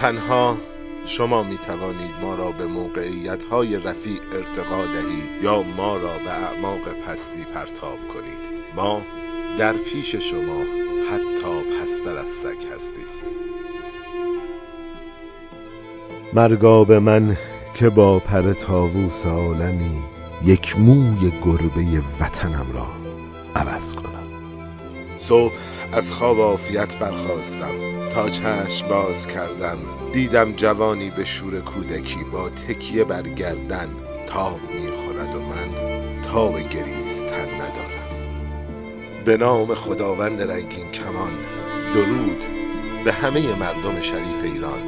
تنها شما می توانید ما را به موقعیت های رفیع ارتقا دهید یا ما را به اعماق پستی پرتاب کنید. ما در پیش شما حتی پستر از سگ هستیم. مرگاب من که با پر تاووس عالمی یک موی گربه وطنم را عوض کنم. صبح از خواب آفیت برخواستم تا چشم باز کردم. دیدم جوانی به شور کودکی با تکیه بر گردن تاب می‌خورد و من تاب گریستن ندارم. به نام خداوند رنگین کمان درود به همه مردم شریف ایران.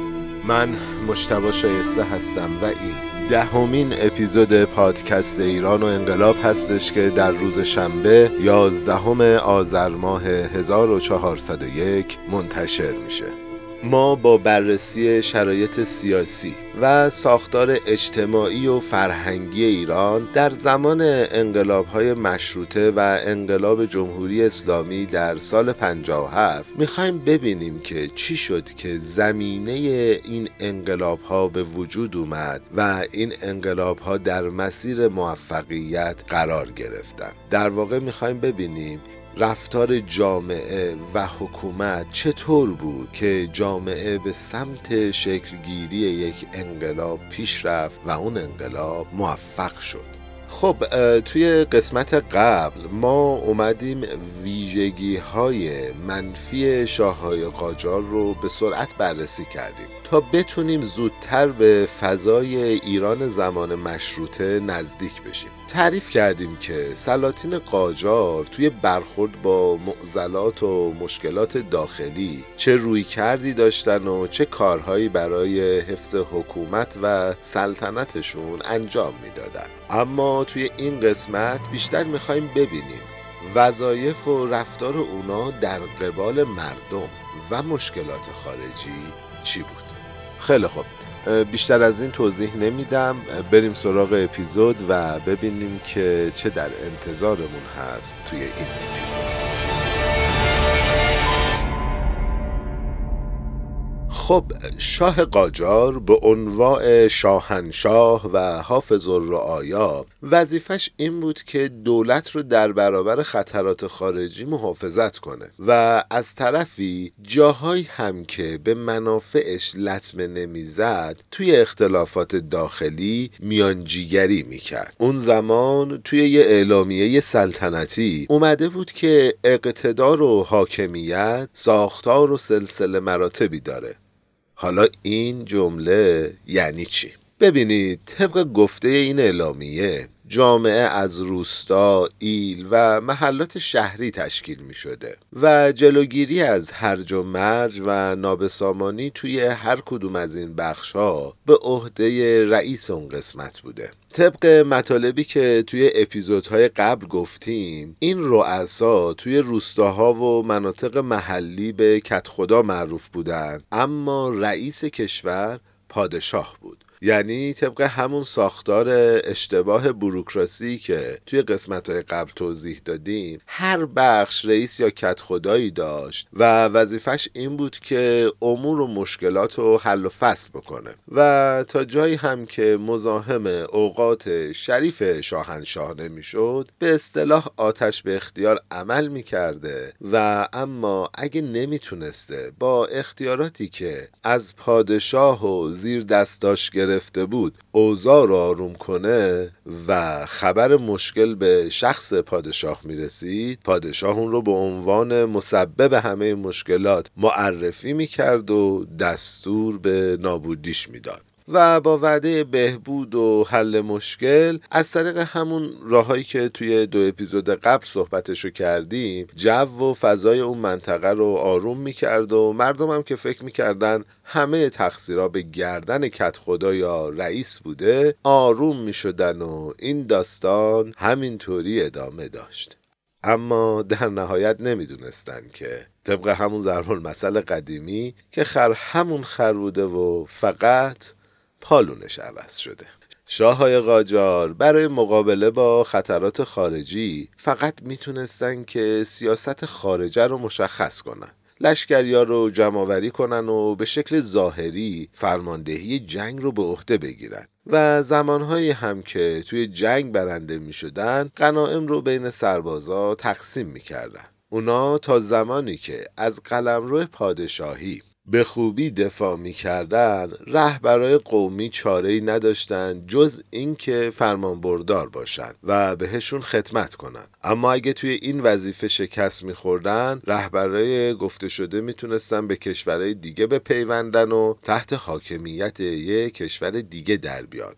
من مشتبا شایسته هستم و این دهمین اپیزود پادکست ایران و انقلاب هستش که در روز شنبه 11 آذر ماه 1401 منتشر میشه. ما با بررسی شرایط سیاسی و ساختار اجتماعی و فرهنگی ایران در زمان انقلاب های مشروطه و انقلاب جمهوری اسلامی در سال 57 می‌خوایم ببینیم که چی شد که زمینه این انقلاب ها به وجود اومد و این انقلاب ها در مسیر موفقیت قرار گرفتن. در واقع می‌خوایم ببینیم رفتار جامعه و حکومت چطور بود که جامعه به سمت شکلگیری یک انقلاب پیش رفت و اون انقلاب موفق شد؟ خب توی قسمت قبل ما اومدیم ویژگی های منفی شاه های قاجار رو به سرعت بررسی کردیم تا بتونیم زودتر به فضای ایران زمان مشروطه نزدیک بشیم. تعریف کردیم که سلاطین قاجار توی برخورد با معضلات و مشکلات داخلی چه روی کردی داشتن و چه کارهایی برای حفظ حکومت و سلطنتشون انجام می‌دادن. اما توی این قسمت بیشتر می‌خوایم ببینیم وظایف و رفتار اونا در قبال مردم و مشکلات خارجی چی بود؟ خیلی خوب. بیشتر از این توضیح نمیدم. بریم سراغ اپیزود و ببینیم که چه در انتظارمون هست توی این اپیزود. خب شاه قاجار به عنوان شاهنشاه و حافظ الرعایا وظیفش این بود که دولت رو در برابر خطرات خارجی محافظت کنه و از طرفی جاهایی هم که به منافعش لطمه نمی‌زد توی اختلافات داخلی میانجیگری می‌کرد. اون زمان توی یه اعلامیه سلطنتی اومده بود که اقتدار و حاکمیت ساختار و سلسله مراتبی داره. حالا این جمله یعنی چی؟ ببینید طبق گفته این اعلامیه جامعه از روستا، ایل و محلات شهری تشکیل می شده و جلوگیری از هرج و مرج و نابسامانی توی هر کدوم از این بخش ها به عهده رئیس اون قسمت بوده. طبق مطالبی که توی اپیزودهای قبل گفتیم این رؤسا توی روستاها و مناطق محلی به کت خدا معروف بودن اما رئیس کشور پادشاه بود. یعنی طبق همون ساختار اشتباه بروکراسی که توی قسمت های قبل توضیح دادیم هر بخش رئیس یا کت خدایی داشت و وظیفش این بود که امور و مشکلات رو حل و فصل بکنه. و تا جایی هم که مزاحم اوقات شریف شاهنشاه نمی‌شد به اصطلاح آتش به اختیار عمل می‌کرده و اما اگه نمی‌تونسته با اختیاراتی که از پادشاه و زیر دستاش گرفت گرفته بود اوضاع رو آروم کنه و خبر مشکل به شخص پادشاه می‌رسید پادشاه اون رو به عنوان مسبب همه مشکلات معرفی می‌کرد و دستور به نابودیش می‌داد. و با وعده بهبود و حل مشکل از طریق همون راههایی که توی دو اپیزود قبل صحبتشو کردیم جو و فضای اون منطقه رو آروم می‌کرد و مردم هم که فکر می‌کردن همه تقصیرها به گردن کت خدا یا رئیس بوده آروم می‌شدن و این داستان همینطوری ادامه داشت. اما در نهایت نمی‌دونستن که طبق همون ضرب المثل قدیمی که خر همون خر بوده و فقط پالونش عوض شده. شاههای قاجار برای مقابله با خطرات خارجی فقط می‌تونستن که سیاست خارجه رو مشخص کنن. لشکریا رو جمعآوری کنن و به شکل ظاهری فرماندهی جنگ رو به عهده بگیرن. و زمانهایی هم که توی جنگ برنده می شدن غنائم رو بین سربازا تقسیم می کردن. اونا تا زمانی که از قلمرو پادشاهی به خوبی دفاع می‌کردن رهبرای قومی چاره ای نداشتن جز اینکه فرمان بردار باشن و بهشون خدمت کنن. اما اگه توی این وظیفه شکست میخوردن رهبرای گفته شده می‌تونستن به کشورهای دیگه بپیوندن و تحت حاکمیت یک کشور دیگه در بیان.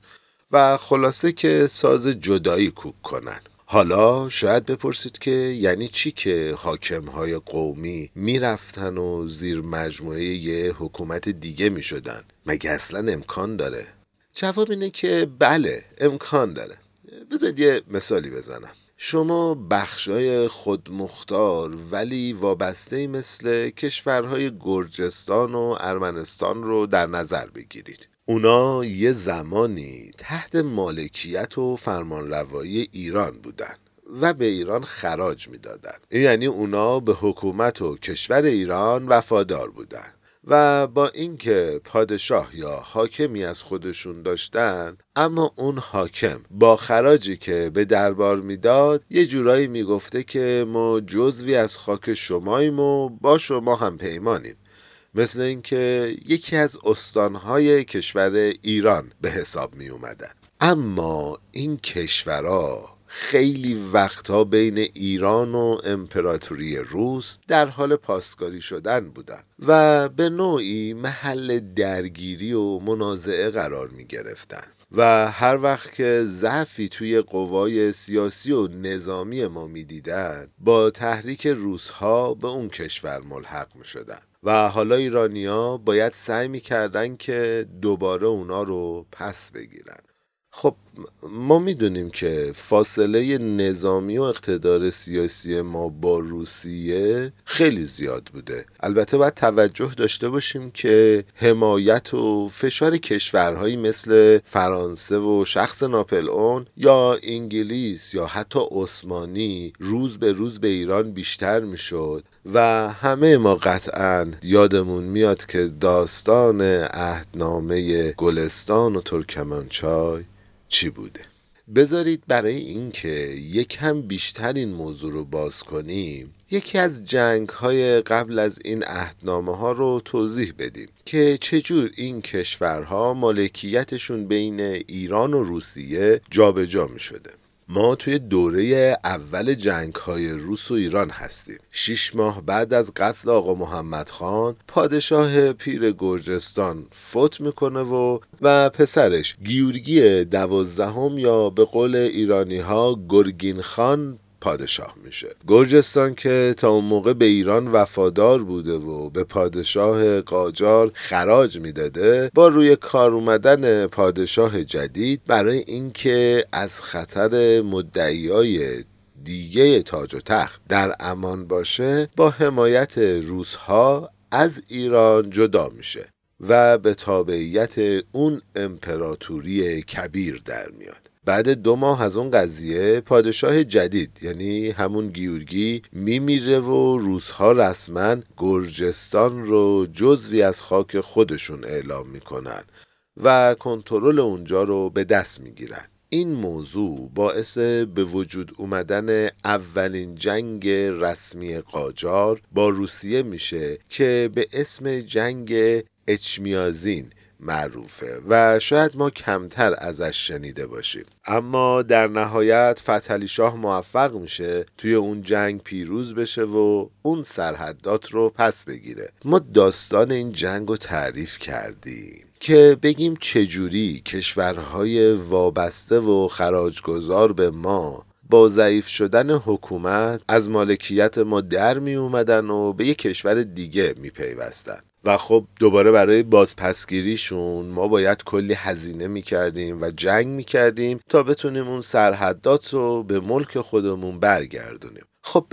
و خلاصه که ساز جدایی کوک کنن. حالا شاید بپرسید که یعنی چی که حاکم های قومی می‌رفتن و زیر مجموعه یه حکومت دیگه می‌شدن؟ مگه اصلا امکان داره؟ جواب اینه که بله امکان داره. بذارید یه مثالی بزنم. شما بخشای خودمختار ولی وابسته مثل کشورهای گرجستان و ارمنستان رو در نظر بگیرید. اونا یه زمانی تحت مالکیت و فرمانروایی ایران بودن و به ایران خراج می‌دادن. یعنی اونا به حکومت و کشور ایران وفادار بودن و با اینکه پادشاه یا حاکمی از خودشون داشتن اما اون حاکم با خراجی که به دربار می‌داد یه جورایی می‌گفته که ما جزوی از خاک شماییم و با شما هم پیمانیم. مثل اینکه یکی از استانهای کشور ایران به حساب می اومدن اما این کشورها خیلی وقتها بین ایران و امپراتوری روس در حال پاسکاری شدن بودند و به نوعی محل درگیری و منازعه قرار می گرفتن. و هر وقت که ضعفی توی قوای سیاسی و نظامی ما می‌دیدند با تحریک روسها به اون کشور ملحق می شدن و حالا ایرانیا باید سعی می‌کردن که دوباره اونا رو پس بگیرن. خب ما می‌دونیم که فاصله نظامی و اقتدار سیاسی ما با روسیه خیلی زیاد بوده. البته باید توجه داشته باشیم که حمایت و فشار کشورهایی مثل فرانسه و شخص ناپل اون یا انگلیس یا حتی عثمانی روز به روز به ایران بیشتر می‌شد. و همه ما قطعا یادمون میاد که داستان عهدنامه گلستان و ترکمانچای چی بوده. بذارید برای اینکه یکم بیشتر این موضوع رو باز کنیم یکی از جنگ های قبل از این عهدنامه ها رو توضیح بدیم که چجور این کشورها مالکیتشون بین ایران و روسیه جابجا جا می شده ما توی دوره اول جنگ های روس و ایران هستیم. شیش ماه بعد از قتل آقا محمد خان پادشاه پیر گرجستان فوت می‌کنه و و پسرش گیورگی دوازدهم یا به قول ایرانی ها گرگین خان پادشاه میشه. گرجستان که تا اون موقع به ایران وفادار بوده و به پادشاه قاجار خراج می‌داده با روی کار اومدن پادشاه جدید برای اینکه از خطر مدعیای دیگه تاج و تخت در امان باشه با حمایت روسها از ایران جدا میشه و به تابعیت اون امپراتوری کبیر در میاد. بعد دو ماه از اون قضیه پادشاه جدید یعنی همون گیورگی میمیره و روزها رسما گرجستان رو جزوی از خاک خودشون اعلام می‌کنن و کنترل اونجا رو به دست می‌گیرن. این موضوع باعث به وجود اومدن اولین جنگ رسمی قاجار با روسیه میشه که به اسم جنگ اچمیازین معروفه و شاید ما کمتر ازش شنیده باشیم اما در نهایت فتحعلی شاه موفق میشه توی اون جنگ پیروز بشه و اون سرحدات رو پس بگیره ما داستان این جنگ رو تعریف کردیم که بگیم چجوری کشورهای وابسته و خراجگذار به ما با ضعیف شدن حکومت از مالکیت ما در می اومدن و به یک کشور دیگه می پیوستن. و خب دوباره برای بازپسگیریشون ما باید کلی هزینه می‌کردیم و جنگ می‌کردیم تا بتونیم اون سرحدات رو به ملک خودمون برگردونیم. خب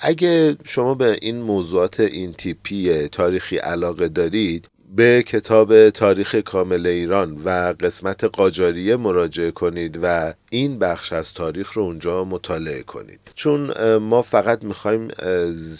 اگه شما به این موضوعات این تیپی تاریخی علاقه دارید به کتاب تاریخ کامل ایران و قسمت قاجاریه مراجعه کنید و این بخش از تاریخ رو اونجا مطالعه کنید. چون ما فقط می‌خوایم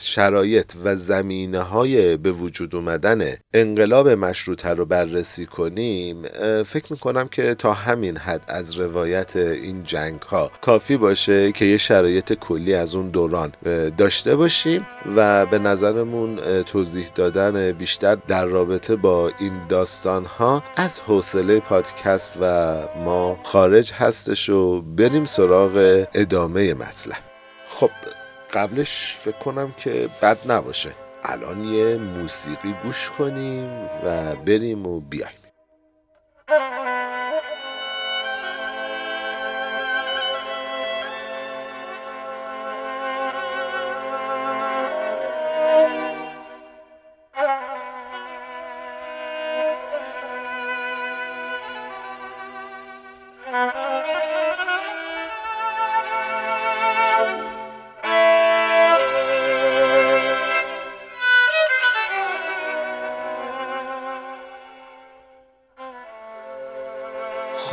شرایط و زمینه های به وجود اومدن انقلاب مشروطه رو بررسی کنیم فکر می‌کنم که تا همین حد از روایت این جنگ ها کافی باشه که یه شرایط کلی از اون دوران داشته باشیم و به نظرمون توضیح دادن بیشتر در رابطه با این داستان ها از حوصله پادکست و ما خارج هستش و بریم سراغ ادامه مطلب. خب قبلش فکر کنم که بد نباشه. الان یه موسیقی گوش کنیم و بریم و بیایم.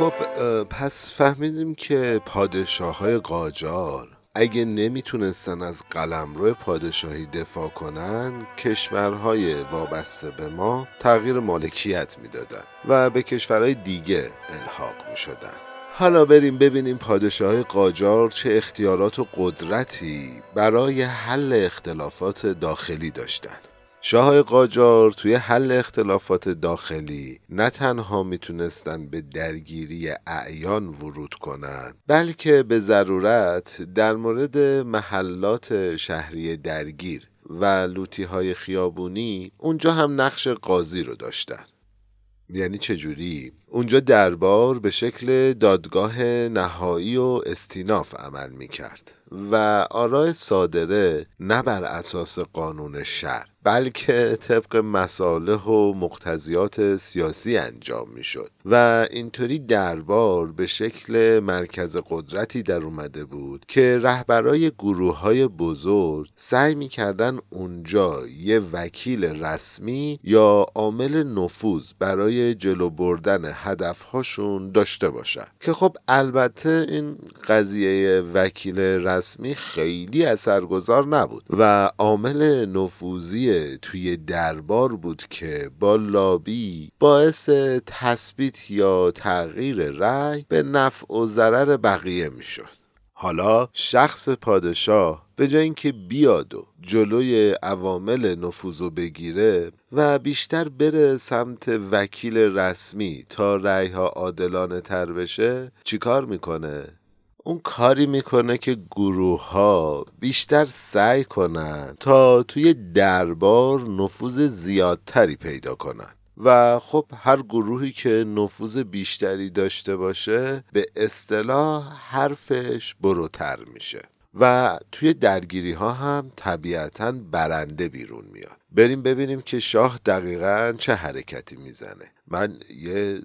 خب پس فهمیدیم که پادشاه های قاجار اگه نمی‌تونستن از قلمرو پادشاهی دفاع کنن کشورهای وابسته به ما تغییر مالکیت می‌دادن و به کشورهای دیگه الحاق می‌شدن. حالا بریم ببینیم پادشاه قاجار چه اختیارات و قدرتی برای حل اختلافات داخلی داشتن. شاه قاجار توی حل اختلافات داخلی نه تنها می‌تونستن به درگیری اعیان ورود کنند بلکه به ضرورت در مورد محلات شهری درگیر و لوتی های خیابونی اونجا هم نقش قاضی رو داشتن یعنی چجوری؟ اونجا دربار به شکل دادگاه نهایی و استیناف عمل می کرد و آرای صادره نه بر اساس قانون شهر بلکه طبق مصالح و مقتضیات سیاسی انجام می شد و اینطوری دربار به شکل مرکز قدرتی در اومده بود که رهبرای گروه های بزرگ سعی می کردن اونجا یه وکیل رسمی یا عامل نفوذ برای جلو بردن هدفهاشون داشته باشن. که خب البته این قضیه وکیل رسمی خیلی اثرگذار نبود و عامل نفوذی توی دربار بود که با لابی باعث تثبیت یا تغییر رأی به نفع و ضرر بقیه می‌شد. حالا شخص پادشاه به جای اینکه بیاد و جلوی عوامل نفوذ بگیره و بیشتر بره سمت وکیل رسمی تا رأیها عادلانه تر بشه چیکار می‌کنه؟ اون کاری می‌کنه که گروه ها بیشتر سعی کنن تا توی دربار نفوذ زیادتری پیدا کنن. و خب هر گروهی که نفوذ بیشتری داشته باشه به اصطلاح حرفش بروتر میشه. و توی درگیری ها هم طبیعتا برنده بیرون میاد. بریم ببینیم که شاه دقیقا چه حرکتی می‌زنه. من یه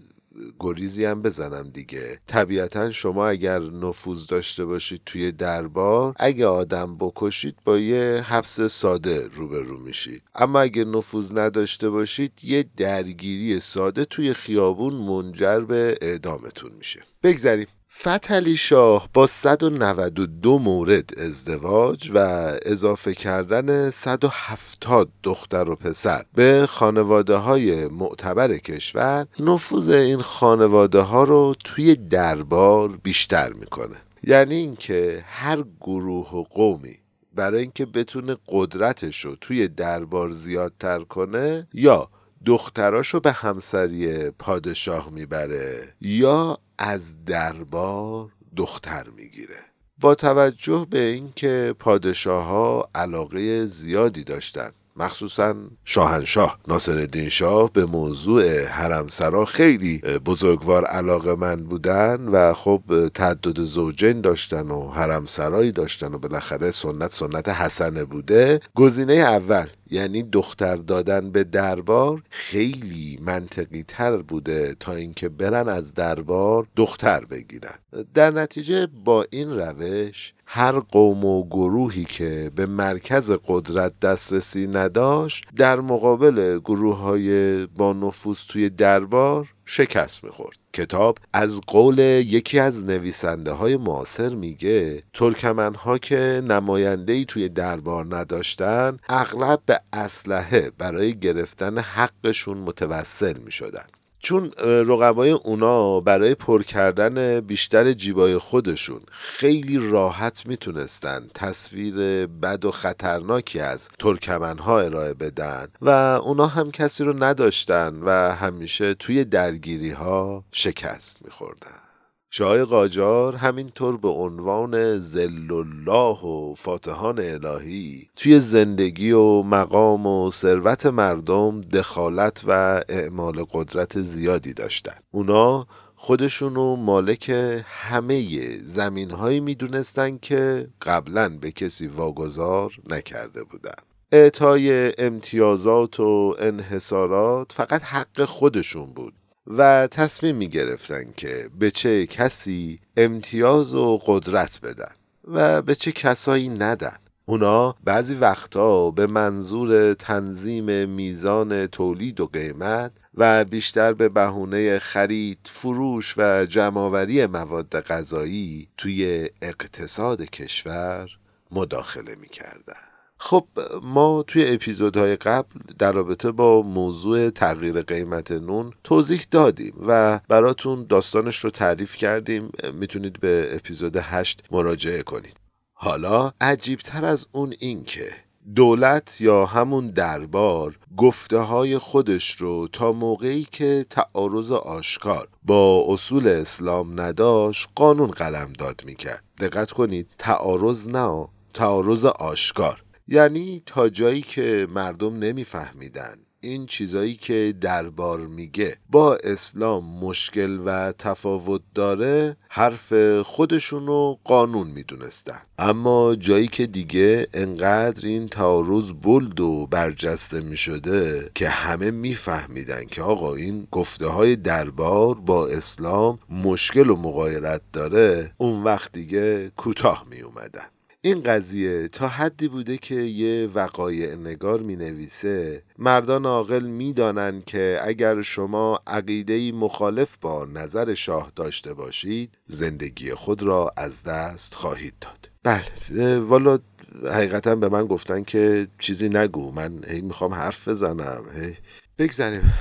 گریزی هم بزنم دیگه. طبیعتا شما اگر نفوذ داشته باشید توی دربار اگه آدم بکشید با یه حبس ساده روبرو میشید. اما اگه نفوذ نداشته باشید یه درگیری ساده توی خیابون منجر به اعدامتون میشه. بگذریم. فتلی شاه با 192 مورد ازدواج و اضافه کردن 170 دختر و پسر به خانواده های معتبر کشور نفوذ این خانواده ها رو توی دربار بیشتر می‌کنه. یعنی اینکه هر گروه و قومی برای اینکه بتونه قدرتش رو توی دربار زیادتر کنه یا دختراشو به همسری پادشاه می‌بره یا از دربار دختر می‌گیره. با توجه به اینکه پادشاه ها علاقه زیادی داشتند مخصوصا شاهنشاه ناصرالدین شاه به موضوع حرمسرا خیلی بزرگوار علاقه من بودن و خب تعدد زوجین داشتن و حرمسرایی داشتن و بالاخره سنت سنت حسنه بوده گزینه اول یعنی دختر دادن به دربار خیلی منطقی تر بوده تا اینکه برن از دربار دختر بگیرن. در نتیجه با این روش هر قوم و گروهی که به مرکز قدرت دسترسی نداشت در مقابل گروه های با نفوذ توی دربار شکست می‌خورد. کتاب از قول یکی از نویسنده های معاصر میگه ترکمن ها که نماینده ای توی دربار نداشتن اغلب به اسلحه برای گرفتن حقشون متوسل می‌شدن. چون رقبای اونا برای پر کردن بیشتر جیبای خودشون خیلی راحت می‌تونستن تصویر بد و خطرناکی از ترکمنها ارائه بدن و اونا هم کسی رو نداشتن و همیشه توی درگیری ها شکست میخوردن. شاه قاجار همینطور به عنوان زل الله و فاتحان الهی توی زندگی و مقام و ثروت مردم دخالت و اعمال قدرت زیادی داشتن. اونا خودشونو مالک همه زمین هایی می‌دونستن که قبلا به کسی واگذار نکرده بودن. اعطای امتیازات و انحصارات فقط حق خودشون بود. و تصمیم می گرفتن که به چه کسی امتیاز و قدرت بدن و به چه کسایی ندن اونا بعضی وقتا به منظور تنظیم میزان تولید و قیمت و بیشتر به بهونه خرید، فروش و جمعآوری مواد غذایی توی اقتصاد کشور مداخله می‌کردن. خب ما توی اپیزودهای قبل در رابطه با موضوع تغییر قیمت نون توضیح دادیم و براتون داستانش رو تعریف کردیم. می‌تونید به اپیزود 8 مراجعه کنید. حالا عجیبتر از اون این که دولت یا همون دربار گفته های خودش رو تا موقعی که تعارض آشکار با اصول اسلام نداشت قانون قلم داد می‌کرد. دقت کنید تعارض نه تعارض آشکار. یعنی تا جایی که مردم نمیفهمیدن. این چیزایی که دربار میگه با اسلام مشکل و تفاوت داره حرف خودشونو قانون می‌دونستن. اما جایی که دیگه انقدر این تعارض بلد و برجسته می‌شده که همه میفهمیدن که آقا این گفته های دربار با اسلام مشکل و مقایرت داره اون وقت دیگه کوتاه می اومدن این قضیه تا حدی بوده که یه وقایع نگار می نویسه مردان عاقل می دانن که اگر شما عقیده مخالف با نظر شاه داشته باشید زندگی خود را از دست خواهید داد. بله والا حقیقتا به من گفتن که چیزی نگو من هی می‌خوام حرف بزنم هی. بگذاریم.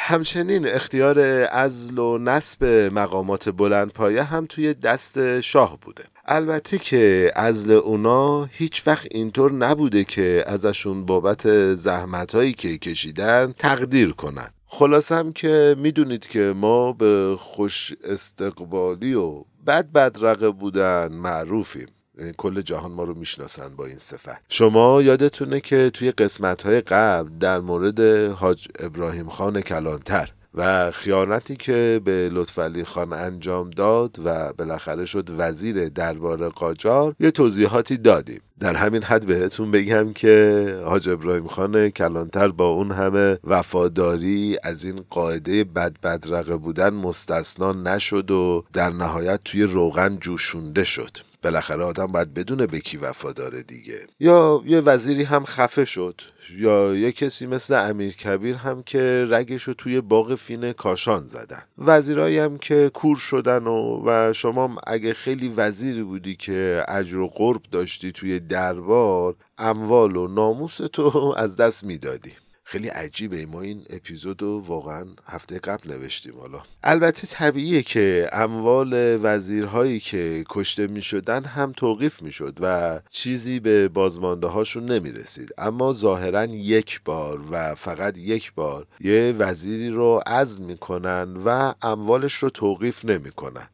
همچنین اختیار ازل و نسب مقامات بلند پایه هم توی دست شاه بوده. البته که ازل اونا هیچ وقت اینطور نبوده که ازشون بابت زحمت هایی که کشیدن تقدیر کنن. خلاصم که می‌دونید که ما به خوش استقبالی و بد بدرقه بودن معروفیم. یعنی کل جهان ما رو می‌شناسن با این صفت. شما یادتونه که توی قسمت های قبل در مورد حاج ابراهیم خان کلانتر و خیانتی که به لطفعلی خان انجام داد و بالاخره شد وزیر دربار قاجار یه توضیحاتی دادیم. در همین حد بهتون بگم که حاج ابراهیم خان کلانتر با اون همه وفاداری از این قاعده بد بدرقه بودن مستثنا نشد و در نهایت توی روغن جوشونده شد. بالاخره آدم باید بدونه به کی وفاداره دیگه. یا یه وزیری هم خفه شد. یا یه کسی مثل امیر کبیر هم که رگش رو توی باغ فین کاشان زدن. وزیرایی هم که کور شدن و, و شما اگه خیلی وزیری بودی که اجر و قرب داشتی توی دربار اموال و ناموس تو از دست می‌دادی. خیلی عجیبه. ما این اپیزود رو واقعا هفته قبل نوشتیم حالا. البته طبیعیه که اموال وزیرهایی که کشته می شدن هم توقیف می شد و چیزی به بازمانده هاشون نمی رسید اما ظاهرا یک بار و فقط یک بار یه وزیری رو عزل می‌کنن و اموالش رو توقیف نمی‌کنن.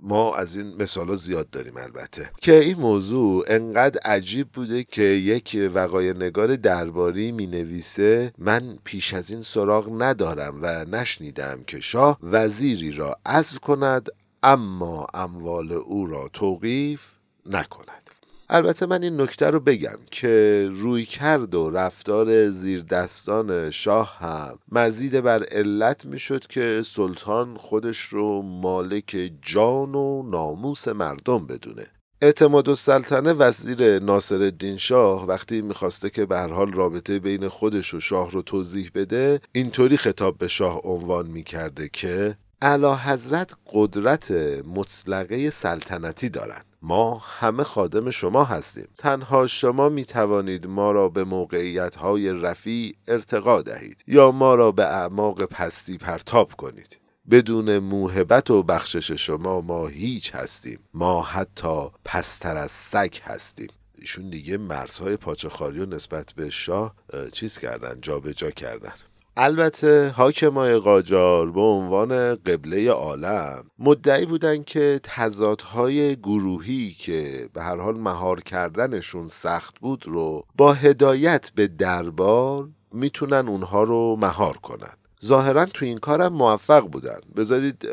ما از این مثال زیاد داریم البته. که این موضوع انقدر عجیب بوده که یک وقای نگار درباری می نویسه من پیش از این سراغ ندارم و نشنیدم که شاه وزیری را عزل کند اما اموال او را توقیف نکند. البته من این نکته رو بگم که روی کرد و رفتار زیردستان شاه هم مزید بر علت می‌شد که سلطان خودش رو مالک جان و ناموس مردم بدونه. اعتماد سلطنه وزیر ناصر الدین شاه وقتی می‌خواسته که به حال رابطه بین خودش و شاه رو توضیح بده اینطوری خطاب به شاه عنوان می‌کرده که علا حضرت قدرت مطلقه سلطنتی دارند ما همه خادم شما هستیم. تنها شما می توانید ما را به موقعیت های رفیع ارتقا دهید یا ما را به اعماق پستی پرتاب کنید. بدون موهبت و بخشش شما ما هیچ هستیم. ما حتی پستر از سگ هستیم. ایشون دیگه مرزهای پاچخاری و نسبت به شاه چیز کردن جابجا جا کردن. البته حاکمای قاجار به عنوان قبله عالم مدعی بودن که تضادهای گروهی که به هر حال مهار کردنشون سخت بود رو با هدایت به دربار می‌تونن اونها رو مهار کنن. ظاهرا تو این کارم موفق بودن. بذارید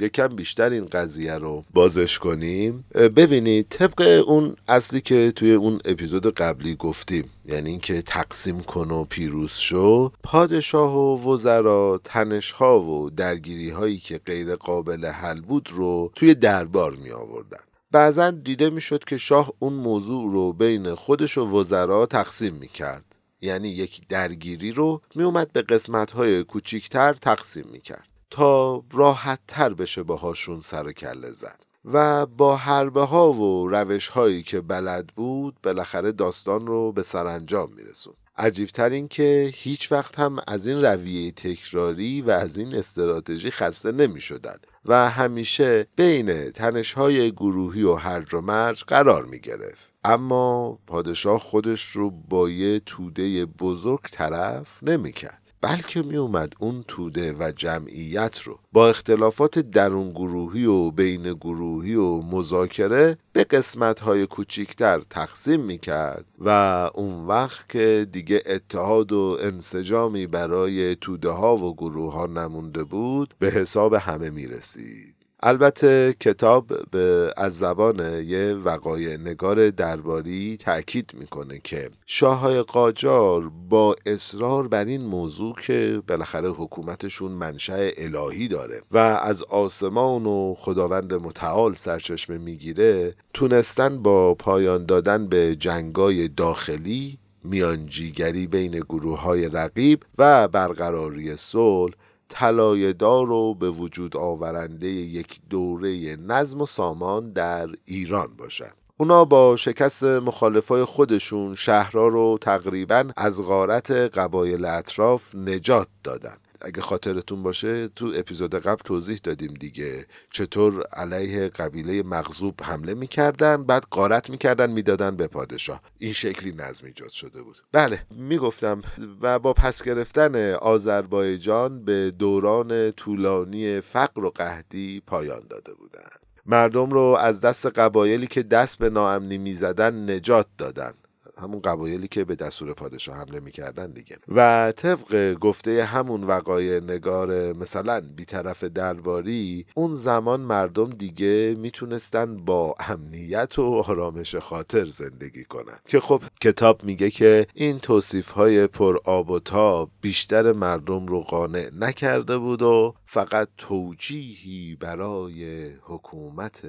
یکم بیشتر این قضیه رو بازش کنیم. ببینید طبق اون اصلی که توی اون اپیزود قبلی گفتیم یعنی اینکه تقسیم کن و پیروز شو پادشاه و وزرا تنشها و درگیری هایی که غیر قابل حل بود رو توی دربار می آوردن بعضا دیده می‌شد که شاه اون موضوع رو بین خودش و وزرا تقسیم می کرد یعنی یک درگیری رو میومد به قسمت های کوچیکتر تقسیم می‌کرد تا راحت تر بشه باهاشون سر و کله زد. و با حربه ها و روش هایی که بلد بود بالاخره داستان رو به سرانجام میرسون عجیبتر این که هیچ وقت هم از این رویه تکراری و از این استراتژی خسته نمی شدن و همیشه بین تنشهای گروهی و هرج و مرج قرار می گرفت اما پادشاه خودش رو با یه توده بزرگ طرف نمی کرد بلکه می اومد اون توده و جمعیت رو با اختلافات درون گروهی و بین گروهی و مذاکره به قسمت های کوچیکتر تقسیم می کرد و اون وقت که دیگه اتحاد و انسجامی برای توده ها و گروه ها نمونده بود به حساب همه می رسید البته کتاب به از زبان یه وقایع نگار درباری تاکید می‌کنه که شاههای قاجار با اصرار بر این موضوع که بالاخره حکومتشون منشأ الهی داره و از آسمان و خداوند متعال سرچشمه می‌گیره تونستن با پایان دادن به جنگای داخلی میانجیگری بین گروه های رقیب و برقراری صلح طلایه‌دار و به وجود آورنده یک دوره نظم و سامان در ایران باشند اونا با شکست مخالفای خودشون شهرها رو تقریبا از غارت قبایل اطراف نجات دادن. اگه خاطرتون باشه تو اپیزود قبل توضیح دادیم دیگه چطور علیه قبیله مغزوب حمله می‌کردن بعد قارت می‌کردن می‌دادن به پادشاه. این شکلی نظم ایجاد شده بود. بله می‌گفتم و با پس گرفتن آذربایجان به دوران طولانی فقر و قهدی پایان داده بودن. مردم رو از دست قبایلی که دست به ناامنی می‌زدن نجات دادن. همون قبایلی که به دستور پادشاه حمله می‌کردن دیگه. و طبق گفته همون وقایع نگار مثلا بیطرف درباری اون زمان مردم دیگه می‌تونستن با امنیت و آرامش خاطر زندگی کنن. که خب کتاب میگه که این توصیف های پر آب و تاب بیشتر مردم رو قانع نکرده بود و فقط توجیهی برای حکومت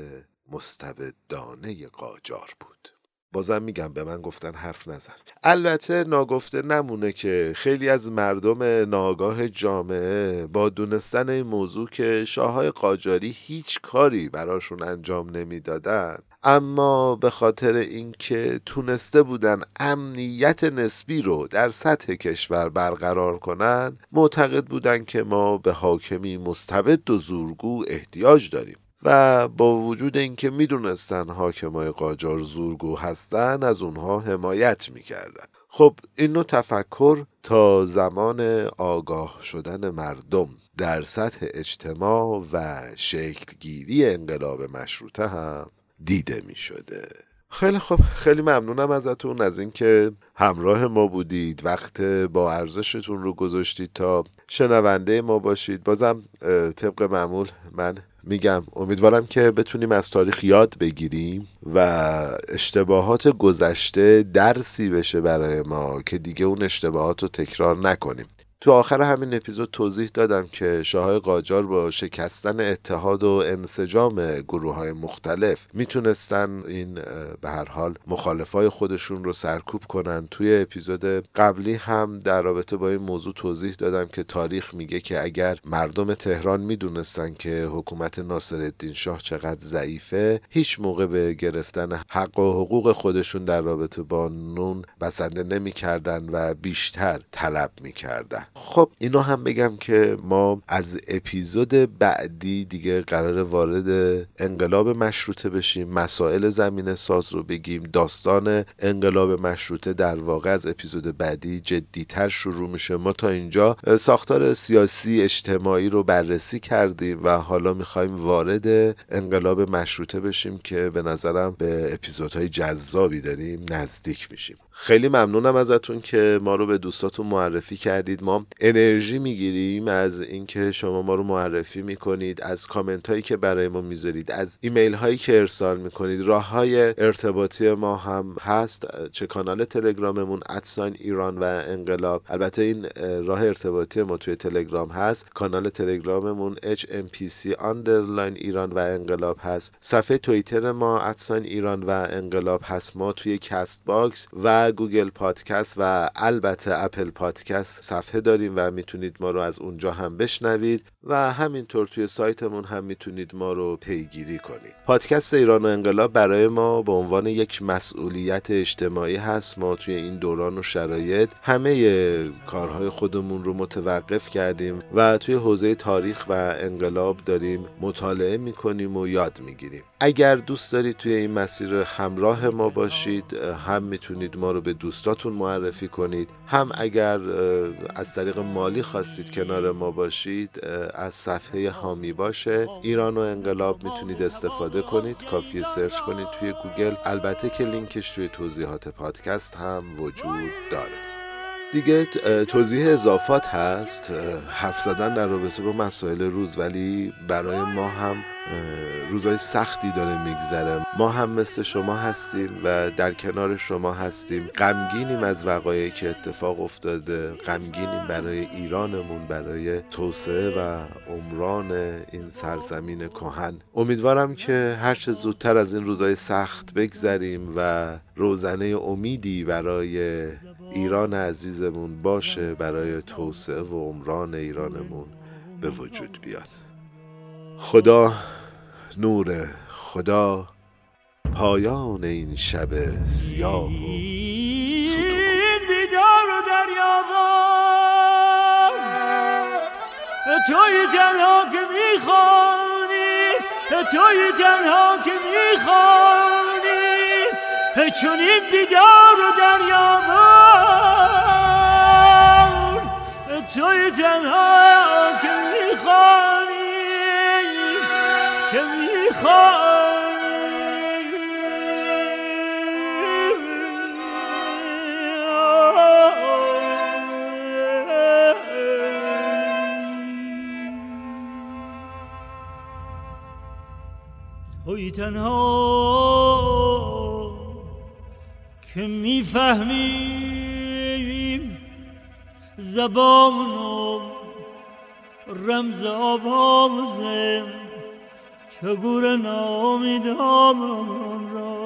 مستبدانه قاجار بود. بازم میگم به من گفتن حرف نزن. البته ناگفته نمونه که خیلی از مردم ناگاه جامعه با دونستن این موضوع که شاههای قاجاری هیچ کاری براشون انجام نمی‌دادن اما به خاطر اینکه تونسته بودن امنیت نسبی رو در سطح کشور برقرار کنن معتقد بودن که ما به حاکمی مستبد و زورگو احتیاج داریم. و با وجود اینکه می‌دونستن حاکمای قاجار زورگو هستن از اونها حمایت می‌کردن. خب این نوع تفکر تا زمان آگاه شدن مردم در سطح اجتماع و شکلگیری انقلاب مشروطه هم دیده می شده خیلی خب خیلی ممنونم ازتون از اینکه همراه ما بودید. وقت با ارزشتون رو گذاشتید تا شنونده ما باشید. بازم طبق معمول من میگم امیدوارم که بتونیم از تاریخ یاد بگیریم و اشتباهات گذشته درسی بشه برای ما که دیگه اون اشتباهات رو تکرار نکنیم. تو آخر همین اپیزود توضیح دادم که شاههای قاجار با شکستن اتحاد و انسجام گروه های مختلف می‌تونستن این به هر حال مخالفای خودشون رو سرکوب کنن. توی اپیزود قبلی هم در رابطه با این موضوع توضیح دادم که تاریخ میگه که اگر مردم تهران می‌دونستن که حکومت ناصرالدین شاه چقدر ضعیفه هیچ موقع به گرفتن حق و حقوق خودشون در رابطه با نون بسنده نمی‌کردن و بیشتر طلب می‌کردن. خب اینو هم بگم که ما از اپیزود بعدی دیگه قرار وارد انقلاب مشروطه بشیم مسائل زمین ساز رو بگیم داستان انقلاب مشروطه در واقع از اپیزود بعدی جدیتر شروع میشه. ما تا اینجا ساختار سیاسی اجتماعی رو بررسی کردیم و حالا می‌خوایم وارد انقلاب مشروطه بشیم که به نظرم به اپیزودهای جذابی داریم نزدیک میشیم. خیلی ممنونم ازتون که ما رو به دوستاتون معرفی کردید. ما انرژی می‌گیریم از اینکه شما ما رو معرفی می‌کنید از کامنت هایی که برای ما می‌ذارید از ایمیل هایی که ارسال می‌کنید. راه های ارتباطی ما هم هست. چه کانال تلگراممون at sign ایران و انقلاب. البته این راه ارتباطی ما توی تلگرام هست. کانال تلگراممون HMPC underline ایران و انقلاب هست. صفحه توییتر ما at sign ایران و انقلاب هست. ما توی Castbox و گوگل پادکست و البته اپل پادکست صفحه داریم و می‌تونید ما رو از اونجا هم بشنوید و همینطور توی سایتمون هم می‌تونید ما رو پیگیری کنید. پادکست ایران و انقلاب برای ما به عنوان یک مسئولیت اجتماعی هست. ما توی این دوران و شرایط همه کارهای خودمون رو متوقف کردیم و توی حوزه تاریخ و انقلاب داریم مطالعه می‌کنیم و یاد می‌گیریم. اگر دوست دارید توی این مسیر همراه ما باشید هم می‌تونید ما رو به دوستاتون معرفی کنید هم اگر از طریق مالی خواستید کنار ما باشید از صفحه حامی باش. ایران و انقلاب می‌تونید استفاده کنید. کافی سرچ کنید توی گوگل. البته که لینکش توی توضیحات پادکست هم وجود داره. دیگه توضیح اضافات هست. حرف زدن در رابطه با مسائل روز ولی برای ما هم روزای سختی داره میگذره. ما هم مثل شما هستیم و در کنار شما هستیم. غمگینیم از وقایعی که اتفاق افتاده. غمگینیم برای ایرانمون برای توسعه و عمران این سرزمین کهن. امیدوارم که هر چه زودتر از این روزای سخت بگذریم و روزنه امیدی برای ایران عزیزمون باشه برای توسعه و عمران ایرانمون به وجود بیاد. خدا نور خدا پایان این شب سیاه و بیدار و توی تنها که می‌خوانی توی تنها که می‌خوانی چون این بیدار و دریابار توی تنها که می‌خوانی که توی تنها که می‌فهمیم زبان و رمز آوازم چگونه نامیدان را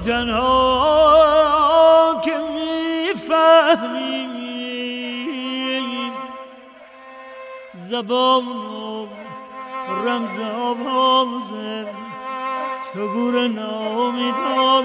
توی تنها که می‌فهمیم. زبان و رمز آوازه چگونه نامیدان